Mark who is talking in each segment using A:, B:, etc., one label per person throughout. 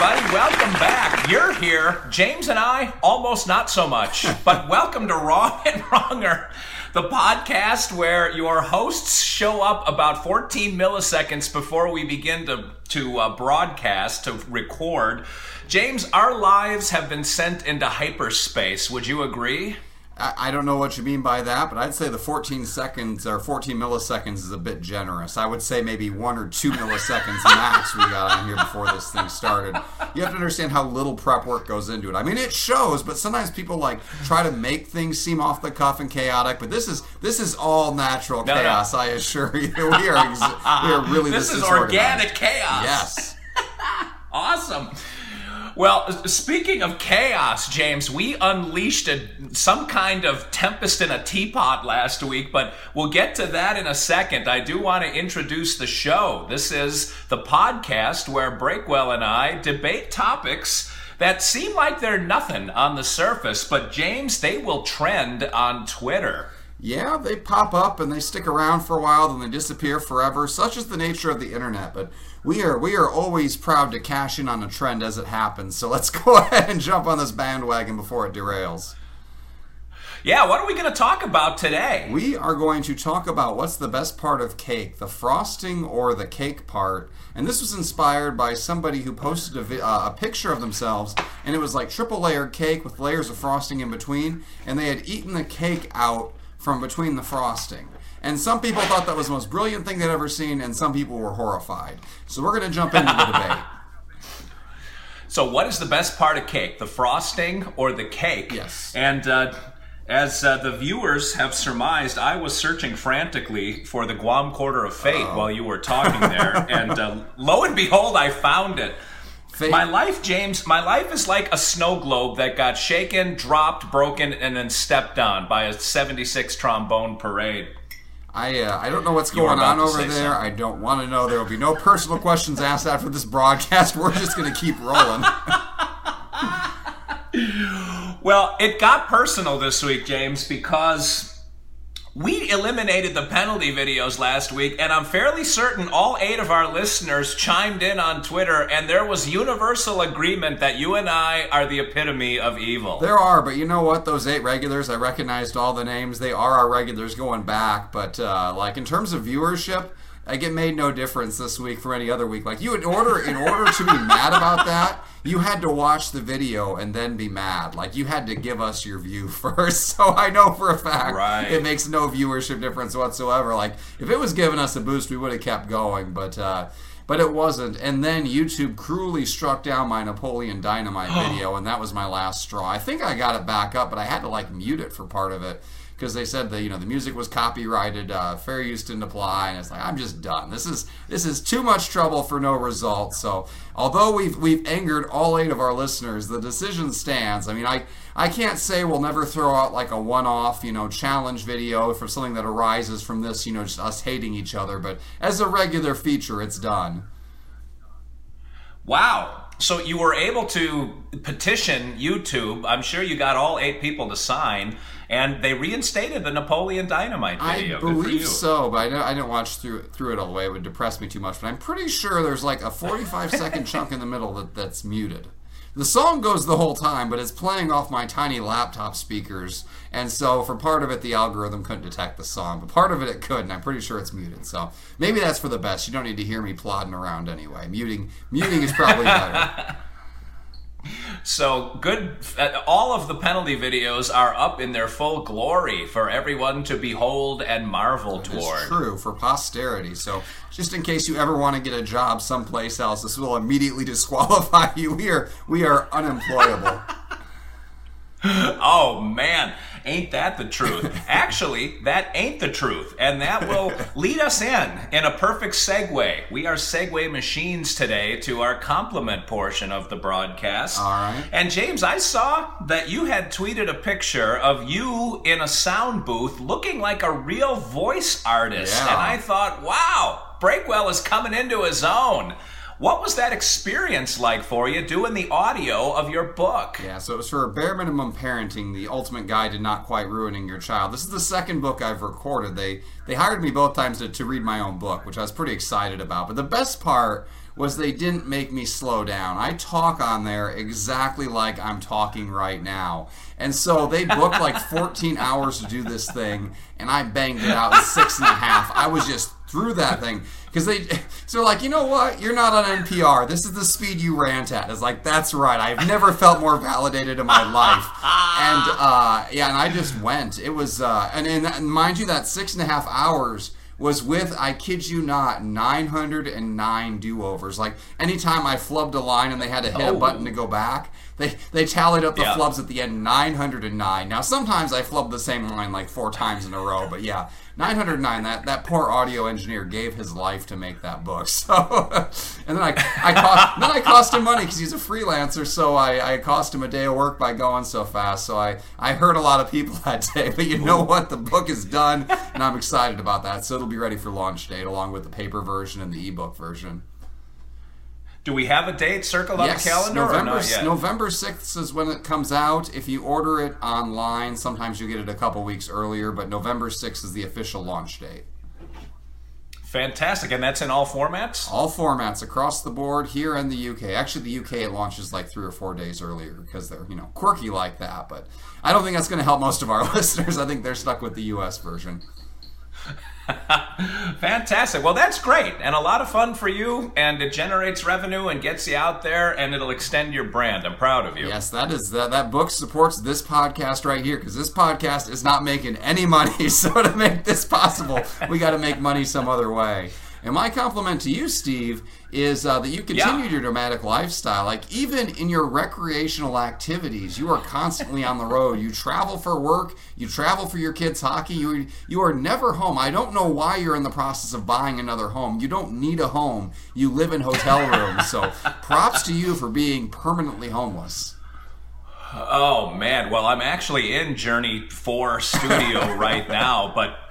A: Everybody, welcome back. You're here. James and I, almost not so much. But welcome to Wrong and Wronger, the podcast where your hosts show up about 14 milliseconds before we begin to, to uh, broadcast, to record. James, our lives have been sent into hyperspace. Would you agree?
B: I don't know what you mean by that, but I'd say the 14 seconds or 14 milliseconds is a bit generous. I would say maybe one or two milliseconds max we got on here before this thing started. You have to understand how little prep work goes into it. I mean, it shows, but sometimes people like try to make things seem off the cuff and chaotic. But this is this is all natural
A: No, no.
B: chaos. I assure you, we are ex- we are really
A: This is
B: disorganized.
A: organic chaos.
B: Yes.
A: Awesome. Well, speaking of chaos, James, we unleashed a, some kind of tempest in a teapot last week, but we'll get to that in a second. I do want to introduce the show. This is the podcast where Breakwell and I debate topics that seem like they're nothing on the surface, but James, they will trend on Twitter.
B: Yeah, they pop up and they stick around for a while, then they disappear forever. Such is the nature of the internet. But we are we are always proud to cash in on a trend as it happens. So let's go ahead and jump on this bandwagon before it derails.
A: Yeah, what are we going to talk about today?
B: We are going to talk about what's the best part of cake, the frosting or the cake part. And this was inspired by somebody who posted a, vi- uh, a picture of themselves, and it was like triple layered cake with layers of frosting in between, and they had eaten the cake out from between the frosting. And some people thought that was the most brilliant thing they'd ever seen, and some people were horrified. So we're going to jump into the debate.
A: So, what is the best part of cake, the frosting or the cake?
B: Yes.
A: And uh, as uh, the viewers have surmised, I was searching frantically for the Guam Quarter of Fate while you were talking there, and uh, lo and behold, I found it.
B: Fate-
A: My life, James, my life is like a snow globe that got shaken, dropped, broken, and then stepped on by a 76 trombone parade.
B: I uh, I don't know what's going on over there.
A: something.
B: I don't want to know. There will be no personal questions asked after this broadcast. We're just going to keep rolling.
A: Well, it got personal this week, James, because we eliminated the penalty videos last week, and I'm fairly certain all eight of our listeners chimed in on Twitter, and there was universal agreement that you and I are the epitome of evil.
B: There are, but you know what? Those eight regulars, I recognized all the names. They are our regulars going back. But uh, like in terms of viewership, like it made no difference this week from any other week. Like you, in order in order to be mad about that, you had to watch the video and then be mad. Like you had to give us your view first. So I know for a fact
A: Right.
B: it makes no viewership difference whatsoever. Like if it was giving us a boost, we would have kept going. But uh, but it wasn't. And then YouTube cruelly struck down my Napoleon Dynamite video, and that was my last straw. I think I got it back up, but I had to like mute it for part of it because they said that you know the music was copyrighted, uh, fair use didn't apply, and it's like I'm just done. This is this is too much trouble for no result. So although we've we've angered all eight of our listeners, the decision stands. I mean, I I can't say we'll never throw out like a one-off you know challenge video for something that arises from this you know just us hating each other, but as a regular feature, it's done.
A: Wow. So you were able to petition YouTube. I'm sure you got all eight people to sign, and they reinstated the Napoleon Dynamite
B: I
A: video. For
B: believe so, but I, I didn't watch through through it all the way. It would depress me too much. But I'm pretty sure there's like a 45 second chunk in the middle that, that's muted. The song goes the whole time, but it's playing off my tiny laptop speakers, and so for part of it, the algorithm couldn't detect the song, but part of it it could, and I'm pretty sure it's muted. So maybe that's for the best. You don't need to hear me plodding around anyway. Muting muting is probably better.
A: So good. uh, All of the penalty videos are up in their full glory for everyone to behold and marvel toward.
B: It's true for posterity. So, just in case you ever want to get a job someplace else, this will immediately disqualify you. We are we are unemployable.
A: Oh man, ain't that the truth? Actually, that ain't the truth, and that will lead us in in a perfect segue. We are segue machines today to our compliment portion of the broadcast.
B: All right.
A: And James, I saw that you had tweeted a picture of you in a sound booth looking like a real voice artist,
B: Yeah.
A: and I thought, wow, Breakwell is coming into his own. What was that experience like for you doing the audio of your book?
B: Yeah, so it was for Bare Minimum Parenting, the ultimate guide to not quite ruining your child. This is the second book I've recorded. They they hired me both times to, to read my own book, which I was pretty excited about. But the best part was they didn't make me slow down. I talk on there exactly like I'm talking right now. And so they booked like 14 hours to do this thing, and I banged it out in six and a half. I was just through that thing. Because they so like you know what? You're not on npr this is the speed you rant at. It's like that's right. I've never felt more validated in my life. And uh yeah and i just went. It was uh and, and mind you that six and a half hours was with i kid you not 909 do-overs. Like anytime i flubbed a line and they had to hit a
A: Oh.
B: button to go back they they tallied up the
A: Yeah.
B: flubs at the end 909 now sometimes i flubbed the same line like four times in a row but yeah 909 that that poor audio engineer gave his life to make that book so and then i i cost then i cost him money because he's a freelancer so i i cost him a day of work by going so fast so i i hurt a lot of people that day but you know what? The book is done and i'm excited about that so it'll be ready for launch date along with the paper version and the ebook version
A: Do we have a date circled on the calendar
B: November,
A: or not yet?
B: November 6th is when it comes out. If you order it online, sometimes you get it a couple weeks earlier, but November 6th is the official launch date.
A: Fantastic, and that's in all formats.
B: All formats across the board here in the UK. Actually, the UK it launches like three or four days earlier because they're, you know, quirky like that. But I don't think that's going to help most of our listeners. I think they're stuck with the US version.
A: Fantastic. Well, that's great, and a lot of fun for you, and it generates revenue and gets you out there, and it'll extend your brand. I'm proud of you.
B: Yes, that is that. That book supports this podcast right here because this podcast is not making any money. So to make this possible, we got to make money some other way. And my compliment to you, Steve, is uh, that you continued
A: Yeah.
B: your nomadic lifestyle. Like even in your recreational activities, you are constantly on the road. You travel for work. You travel for your kids' hockey. You you are never home. I don't know why you're in the process of buying another home. You don't need a home. You live in hotel rooms. So props to you for being permanently homeless.
A: Oh man, well I'm actually in Journey 4 studio right now, but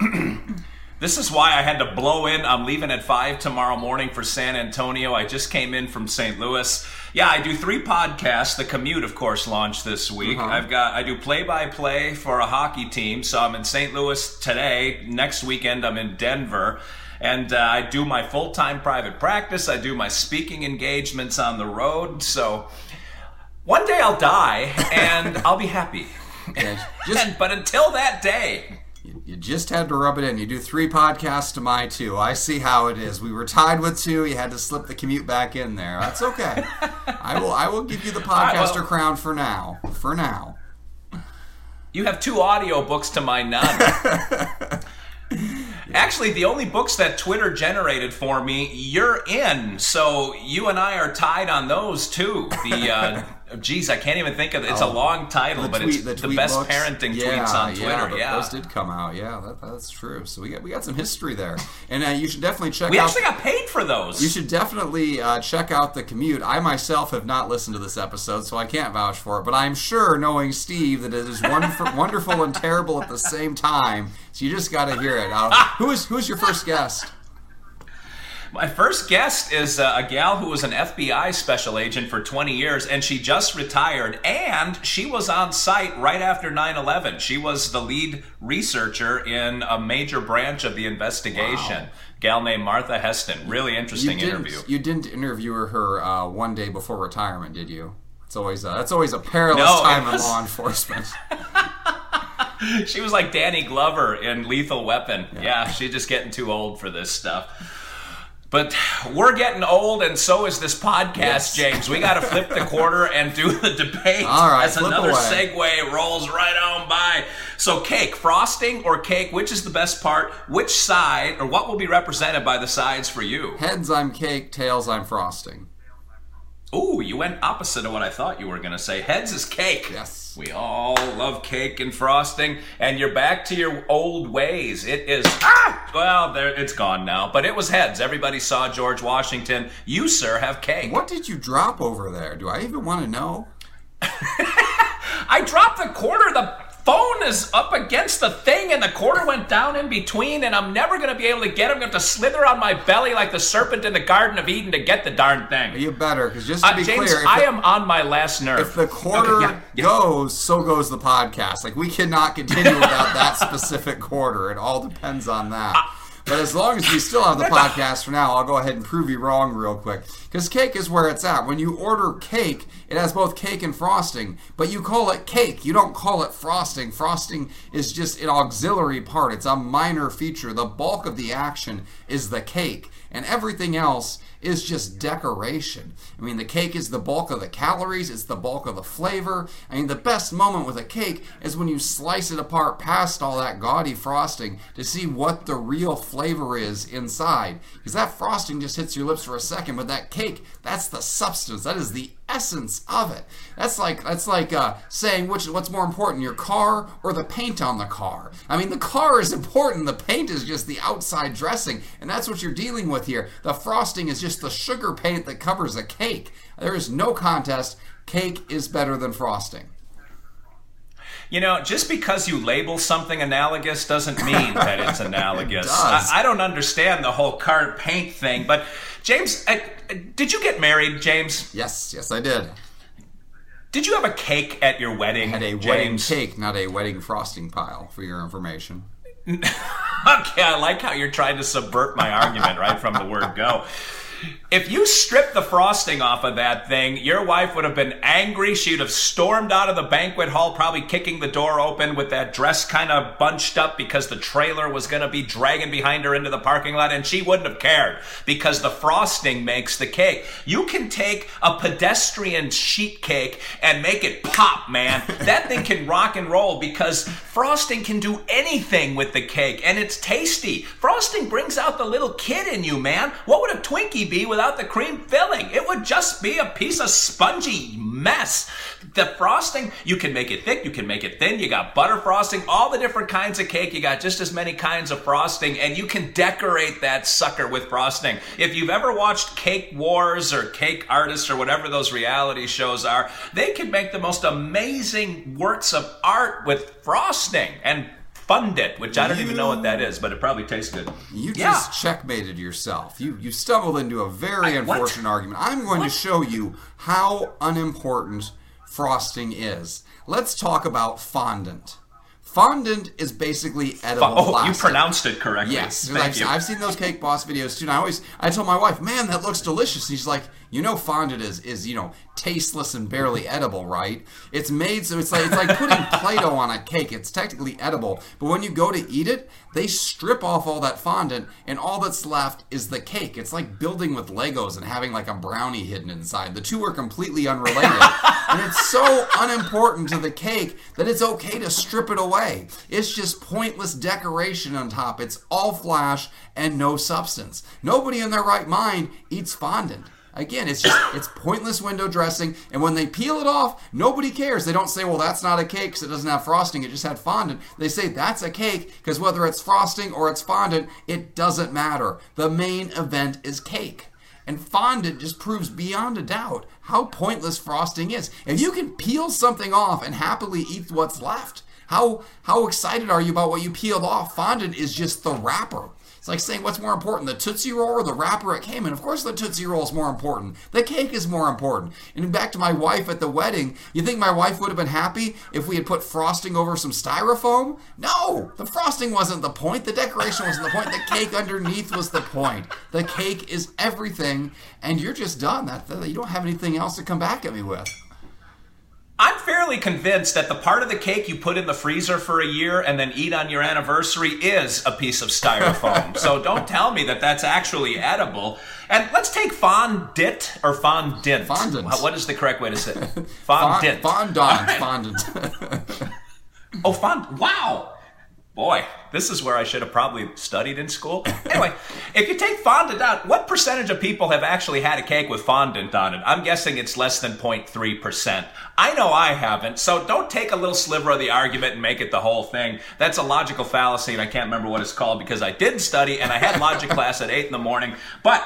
A: this is why I had to blow in. I'm leaving at 5 tomorrow morning for San Antonio. I just came in from St. Louis. Yeah, I do 3 podcasts. The commute of course launched this week. I've got I do play-by-play for a hockey team, so I'm in St. Louis today. Next weekend I'm in Denver. And uh, I do my full time private practice. I do my speaking engagements on the road. So one day I'll die and I'll be happy.
B: Just
A: And- but until that day,
B: You, just had to rub it in. You do three podcasts to my two. I see how it is. We were tied with two. You had to slip the commute back in there. That's okay. I will. I will give you the podcaster crown for now. For now.
A: you have two audio books to my none. Actually, the only books that Twitter generated for me, you're in. So you and I are tied on those too. The uh, geez, I can't even think of it. It's a long title, but it's the,
B: tweet
A: best
B: books.
A: parenting
B: Yeah,
A: tweets on
B: Yeah,
A: Twitter.
B: th-
A: Yeah,
B: those did come out. Yeah, that, that's true. So we got we got some history there, and uh, you should definitely check
A: we
B: out.
A: actually got paid for those.
B: You should definitely uh, check out the commute. I myself have not listened to this episode, so I can't vouch for it. But I'm sure, knowing Steve, that it is wonderful, wonderful and terrible at the same time. So you just got to hear it. Uh, who is who's your first guest?
A: My first guest is uh, a gal who was an FBI special agent for 20 years, and she just retired. And she was on site right after 9 11. She was the lead researcher in a major branch of the investigation. Gal named Martha Heston. Really interesting
B: you
A: interview.
B: You didn't interview her uh, one day before retirement, did you? It's always uh, that's always a perilous
A: No,
B: time in law enforcement.
A: She was like Danny Glover in Lethal Weapon. Yeah, she's just getting too old for this stuff. But we're getting old, and so is this podcast,
B: Yes.
A: James. We got to flip the quarter and do the debate
B: All right,
A: as another
B: away.
A: segue rolls right on by. So, cake, frosting or cake, which is the best part? Which side, or what will be represented by the sides for you?
B: Heads, I'm cake. Tails, I'm frosting.
A: Ooh, you went opposite of what I thought you were going to say. Heads is cake.
B: Yes.
A: We all love cake and frosting, and you're back to your old ways. It is ah, well, there it's gone now, but it was heads. Everybody saw George Washington. You, sir, have cake.
B: What did you drop over there? Do I even want to know?
A: I dropped the quarter. The is up against the thing, and the quarter went down in between, and I'm never going to be able to get it. I'm going to slither on my belly like the serpent in the Garden of Eden to get the darn thing.
B: You better, because just to
A: Uh,
B: be
A: James,
B: clear,
A: I
B: the,
A: am on my last nerve.
B: if the quarter
A: Okay, yeah, yeah.
B: goes, so goes the podcast. Like we cannot continue without that specific quarter. It all depends on that.
A: Uh,
B: But as long as we still have the podcast for now, I'll go ahead and prove you wrong real quick. Because cake is where it's at. When you order cake, it has both cake and frosting, but you call it cake. You don't call it frosting. Frosting is just an auxiliary part, it's a minor feature. The bulk of the action is the cake, and everything else is just decoration. I mean, the cake is the bulk of the calories, it's the bulk of the flavor. I mean, the best moment with a cake is when you slice it apart past all that gaudy frosting to see what the real flavor is inside. Because that frosting just hits your lips for a second, but that cake, that's the substance, that is the essence of it. That's like that's like uh, saying which what's more important, your car or the paint on the car. I mean, the car is important. The paint is just the outside dressing, and that's what you're dealing with here. The frosting is just the sugar paint that covers a cake. There is no contest. Cake is better than frosting.
A: You know, just because you label something analogous doesn't mean that it's analogous.
B: does.
A: I, I don't understand the whole car paint thing, but James, uh, did you get married, James?
B: Yes, yes, I did.
A: Did you have a cake at your wedding,
B: Had a wedding cake, not a wedding frosting pile, for your information.
A: Okay, I like how you're trying to subvert my argument right from the word go. If you stripped the frosting off of that thing, your wife would have been angry. She'd have stormed out of the banquet hall, probably kicking the door open with that dress kind of bunched up because the trailer was going to be dragging behind her into the parking lot, and she wouldn't have cared because the frosting makes the cake. You can take a pedestrian sheet cake and make it pop, man. that thing can rock and roll because frosting can do anything with the cake, and it's tasty. Frosting brings out the little kid in you, man. What would a Twinkie be without the cream filling? It would just be a piece of spongy mess. The frosting, you can make it thick, you can make it thin. You got butter frosting, all the different kinds of cake. You got just as many kinds of frosting, and you can decorate that sucker with frosting. If you've ever watched Cake Wars or Cake Artists or whatever those reality shows are, they can make the most amazing works of art with frosting and fund it, which I don't even know what that is, but it probably tastes good.
B: You
A: Yeah.
B: just checkmated yourself. You you stumbled into a very
A: I- what?
B: unfortunate argument. I'm going to show you how unimportant frosting is. Let's talk about fondant. Fondant is basically edible
A: Oh, you pronounced it correctly.
B: Yes,
A: Thank
B: I've,
A: you.
B: I've seen those Cake Boss videos too. And I always, I told my wife, "Man, that looks delicious." And she's like, "You know, fondant is is you know tasteless and barely edible, right? It's made so it's like it's like putting Play-Doh on a cake. It's technically edible, but when you go to eat it, they strip off all that fondant, and all that's left is the cake. It's like building with Legos and having like a brownie hidden inside. The two are completely unrelated, and it's so unimportant to the cake that it's okay to strip it away. It's just pointless decoration on top. It's all flash and no substance. Nobody in their right mind eats fondant. Again, it's just it's pointless window dressing, and when they peel it off, nobody cares. They don't say, "Well, that's not a cake because it doesn't have frosting; it just had fondant." They say that's a cake because whether it's frosting or it's fondant, it doesn't matter. The main event is cake. And fondant just proves beyond a doubt how pointless frosting is. If you can peel something off and happily eat what's left, how how excited are you about what you peeled off? Fondant is just the wrapper. It's like saying what's more important, the Tootsie Roll or the wrapper it came in? Of course the Tootsie Roll is more important. The cake is more important. And back to my wife at the wedding, you think my wife would have been happy if we had put frosting over some styrofoam? No! The frosting wasn't the point. The decoration wasn't the point. The cake underneath was the point. The cake is everything, and you're just done. That, that you don't have anything else to come back at me with.
A: I'm fairly convinced that the part of the cake you put in the freezer for a year and then eat on your anniversary is a piece of styrofoam. so don't tell me that that's actually edible. And let's take fondant or fondant.
B: Fondant.
A: What- is the correct way to say it?
B: Fond-
A: Fondant.
B: Fondant. Fondant.
A: Oh, fond. Wow. Boy, this is where I should have probably studied in school. Anyway, if you take fondant out, what percentage of people have actually had a cake with fondant on it? I'm guessing it's less than 0.3%. I know I haven't, so don't take a little sliver of the argument and make it the whole thing. That's a logical fallacy, and I can't remember what it's called because I didn't study and I had logic class at 8 in the morning. But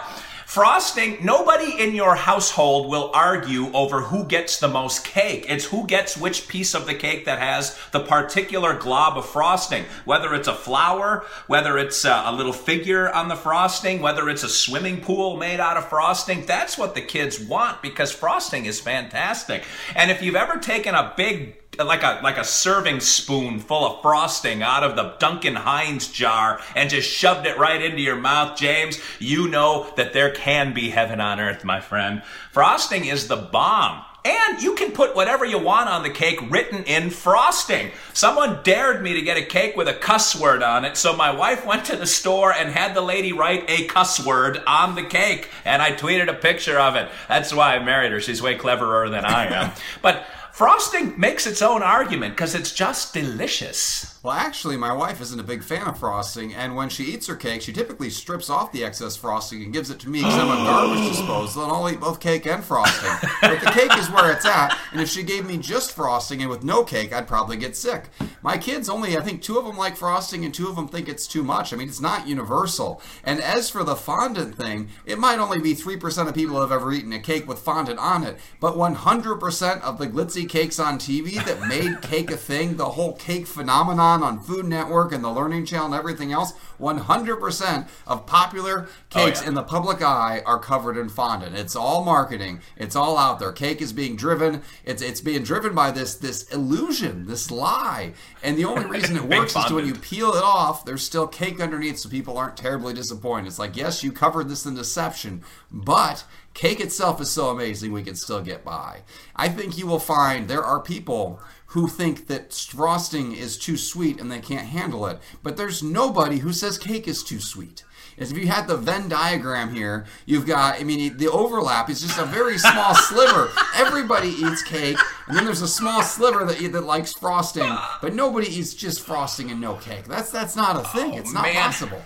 A: Frosting, nobody in your household will argue over who gets the most cake. It's who gets which piece of the cake that has the particular glob of frosting. Whether it's a flower, whether it's a, a little figure on the frosting, whether it's a swimming pool made out of frosting, that's what the kids want because frosting is fantastic. And if you've ever taken a big like a like a serving spoon full of frosting out of the Duncan Hines jar and just shoved it right into your mouth, James, you know that there can be heaven on earth, my friend. Frosting is the bomb. And you can put whatever you want on the cake written in frosting. Someone dared me to get a cake with a cuss word on it, so my wife went to the store and had the lady write a cuss word on the cake, and I tweeted a picture of it. That's why I married her. She's way cleverer than I am. but frosting makes its own argument because it's just delicious.
B: Well, actually, my wife isn't a big fan of frosting, and when she eats her cake, she typically strips off the excess frosting and gives it to me because I'm a garbage disposal, and I'll eat both cake and frosting. but the cake is where it's at, and if she gave me just frosting and with no cake, I'd probably get sick. My kids only, I think two of them like frosting, and two of them think it's too much. I mean, it's not universal. And as for the fondant thing, it might only be 3% of people have ever eaten a cake with fondant on it, but 100% of the glitzy cakes on TV that made cake a thing, the whole cake phenomenon, on Food Network and the Learning Channel and everything else, 100% of popular cakes
A: oh, yeah.
B: in the public eye are covered in fondant. It's all marketing. It's all out there. Cake is being driven. It's it's being driven by this this illusion, this lie. And the only reason it works is when you peel it off, there's still cake underneath, so people aren't terribly disappointed. It's like, yes, you covered this in deception, but cake itself is so amazing we can still get by. I think you will find there are people who think that frosting is too sweet and they can't handle it. But there's nobody who says cake is too sweet. As if you had the Venn diagram here, you've got, I mean, the overlap is just a very small sliver. Everybody eats cake, and then there's a small sliver that, that likes frosting, but nobody eats just frosting and no cake. That's that's not a thing. Oh, it's not
A: man.
B: possible.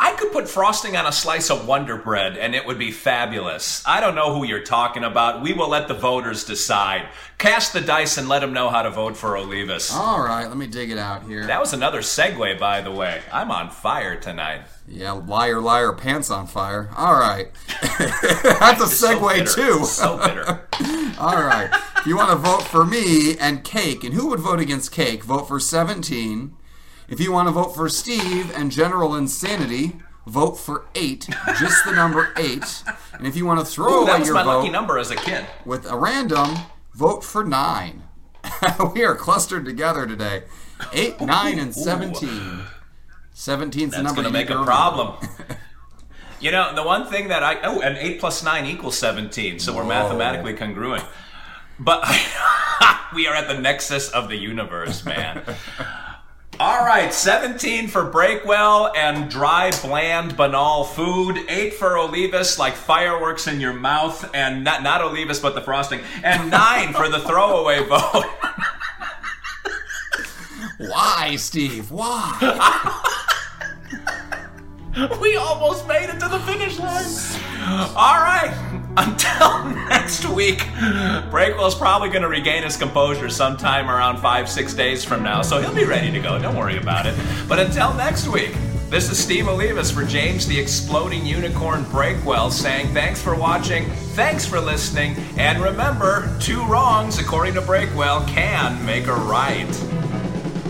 A: I could put frosting on a slice of Wonder Bread and it would be fabulous. I don't know who you're talking about. We will let the voters decide. Cast the dice and let them know how to vote for Olivas.
B: All right, let me dig it out here.
A: That was another segue, by the way. I'm on fire tonight.
B: Yeah, liar, liar, pants on fire. All right. That's a segue,
A: so
B: too.
A: So bitter.
B: All right. If you want to vote for me and Cake, and who would vote against Cake? Vote for 17. If you want to vote for Steve and General Insanity, vote for 8, just the number 8. And if you want to throw
A: Ooh, that
B: away
A: was
B: your
A: my
B: vote
A: lucky number as a kid.
B: with a random, vote for 9. we are clustered together today. 8, 9, and 17. 17's the
A: That's
B: number
A: going to
B: you
A: make a problem. you know, the one thing that I. Oh, and 8 plus 9 equals 17, so we're
B: Whoa.
A: mathematically congruent. But we are at the nexus of the universe, man. All right, 17 for Breakwell and dry, bland, banal food. 8 for Olivas, like fireworks in your mouth, and not, not Olivas, but the frosting. And 9 for the throwaway vote.
B: Why, Steve? Why?
A: We almost made it to the finish line. All right. Until next week, Breakwell's probably going to regain his composure sometime around five, six days from now, so he'll be ready to go. Don't worry about it. But until next week, this is Steve Olivas for James the Exploding Unicorn Breakwell saying thanks for watching, thanks for listening, and remember, two wrongs, according to Breakwell, can make a right.